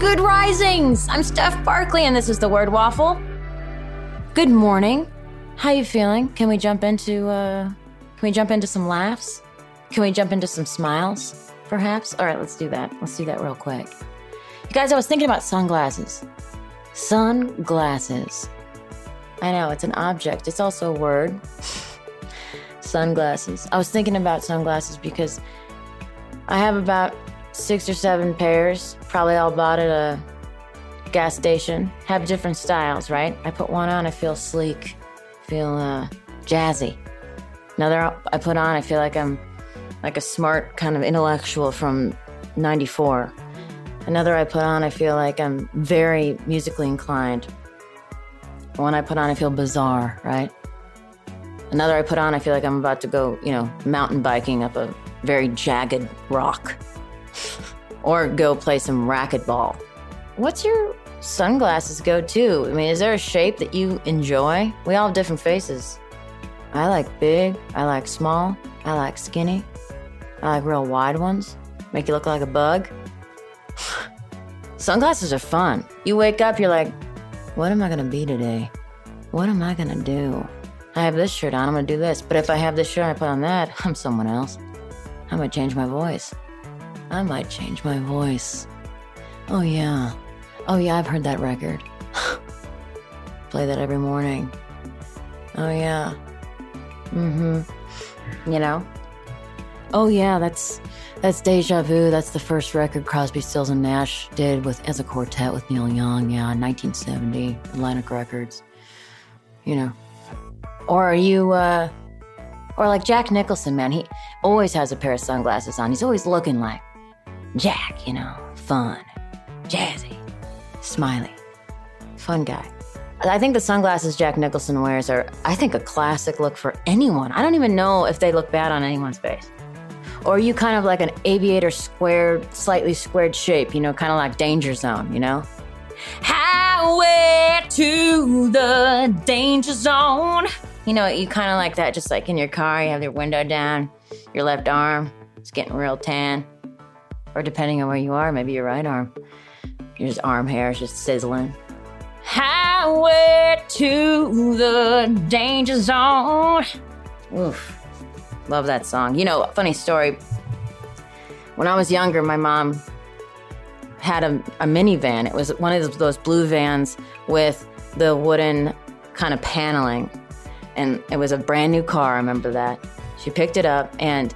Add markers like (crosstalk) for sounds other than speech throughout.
Good risings! I'm Steph Barkley and this is the Word Waffle. Good morning. How are you feeling? Can we jump into uh can we jump into some laughs? Can we jump into some smiles? Perhaps? Alright, let's do that. Let's do that real quick. You guys, I was thinking about sunglasses. Sunglasses. I know, it's an object. It's also a word. (laughs) sunglasses. I was thinking about sunglasses because I have about six or seven pairs, probably all bought at a gas station. Have different styles, right? I put one on, I feel sleek, feel uh, jazzy. Another I put on, I feel like I'm like a smart kind of intellectual from 94. Another I put on, I feel like I'm very musically inclined. One I put on, I feel bizarre, right? Another I put on, I feel like I'm about to go, you know, mountain biking up a very jagged rock or go play some racquetball. What's your sunglasses go to? I mean, is there a shape that you enjoy? We all have different faces. I like big, I like small, I like skinny, I like real wide ones, make you look like a bug. (sighs) Sunglasses are fun. You wake up, you're like, what am I gonna be today? What am I gonna do? I have this shirt on, I'm gonna do this. But if I have this shirt, I put on that, (laughs) I'm someone else. I'm gonna change my voice. I might change my voice. Oh, yeah. Oh, yeah, I've heard that record. (laughs) Play that every morning. Oh, yeah. Mm hmm. You know? Oh, yeah, that's. That's Deja Vu. That's the first record Crosby, Stills, and Nash did with as a quartet with Neil Young. Yeah, 1970, Atlantic Records. You know, or are you, uh, or like Jack Nicholson, man? He always has a pair of sunglasses on. He's always looking like Jack, you know, fun, jazzy, smiley, fun guy. I think the sunglasses Jack Nicholson wears are, I think, a classic look for anyone. I don't even know if they look bad on anyone's face. Or you kind of like an aviator squared, slightly squared shape, you know, kind of like Danger Zone, you know? Highway to the danger zone. You know, you kind of like that, just like in your car, you have your window down, your left arm, it's getting real tan. Or depending on where you are, maybe your right arm. Your arm hair is just sizzling. Highway to the danger zone. Oof. Love that song. You know, funny story. When I was younger, my mom had a, a minivan. It was one of those blue vans with the wooden kind of paneling. And it was a brand new car. I remember that. She picked it up and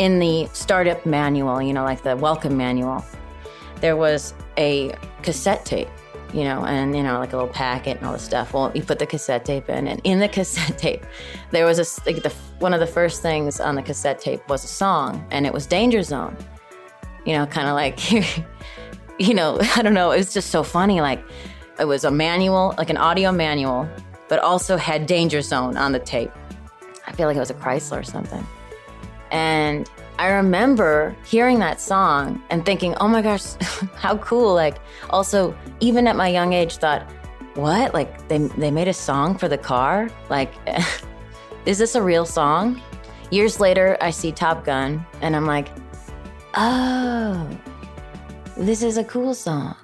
in the startup manual, you know, like the welcome manual, there was a cassette tape, you know, and, you know, like a little packet and all this stuff. Well, you put the cassette tape in, and in the (laughs) cassette tape, there was a, like the, one of the first things on the cassette tape was a song, and it was Danger Zone. You know, kind of like, (laughs) you know, (laughs) I don't know, it was just so funny. Like, it was a manual, like an audio manual, but also had Danger Zone on the tape. I feel like it was a Chrysler or something. And I remember hearing that song and thinking, oh my gosh, (laughs) how cool. Like, also, even at my young age, thought, what? Like, they, they made a song for the car? Like, (laughs) is this a real song? Years later, I see Top Gun and I'm like, oh, this is a cool song.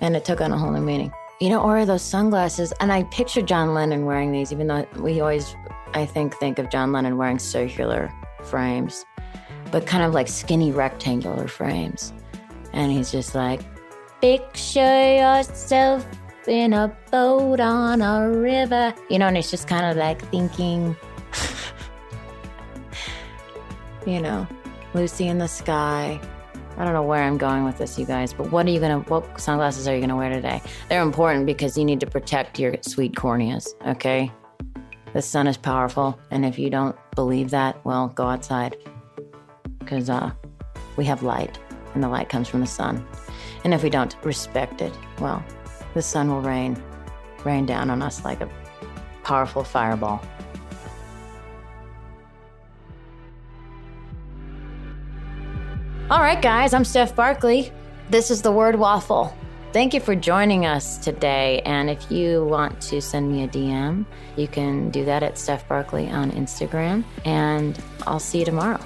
And it took on a whole new meaning. You know, or those sunglasses, and I picture John Lennon wearing these, even though we always, I think, think of John Lennon wearing circular frames, but kind of like skinny rectangular frames. And he's just like, picture yourself in a boat on a river. You know, and it's just kind of like thinking, (laughs) you know, Lucy in the sky. I don't know where I'm going with this, you guys, but what are you gonna, what sunglasses are you gonna wear today? They're important because you need to protect your sweet corneas, okay? The sun is powerful, and if you don't believe that, well, go outside because uh, we have light. and the light comes from the sun. And if we don't respect it, well, the sun will rain, rain down on us like a powerful fireball. All right, guys, I'm Steph Barkley. This is the Word Waffle. Thank you for joining us today. And if you want to send me a DM, you can do that at Steph Barkley on Instagram. And I'll see you tomorrow.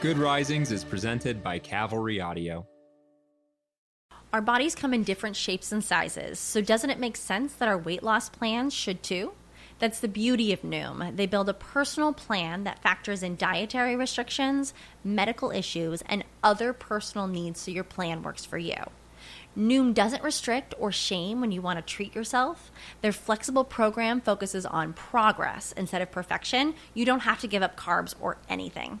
Good Risings is presented by Cavalry Audio. Our bodies come in different shapes and sizes, so doesn't it make sense that our weight loss plans should too? That's the beauty of Noom. They build a personal plan that factors in dietary restrictions, medical issues, and other personal needs so your plan works for you. Noom doesn't restrict or shame when you want to treat yourself. Their flexible program focuses on progress instead of perfection. You don't have to give up carbs or anything.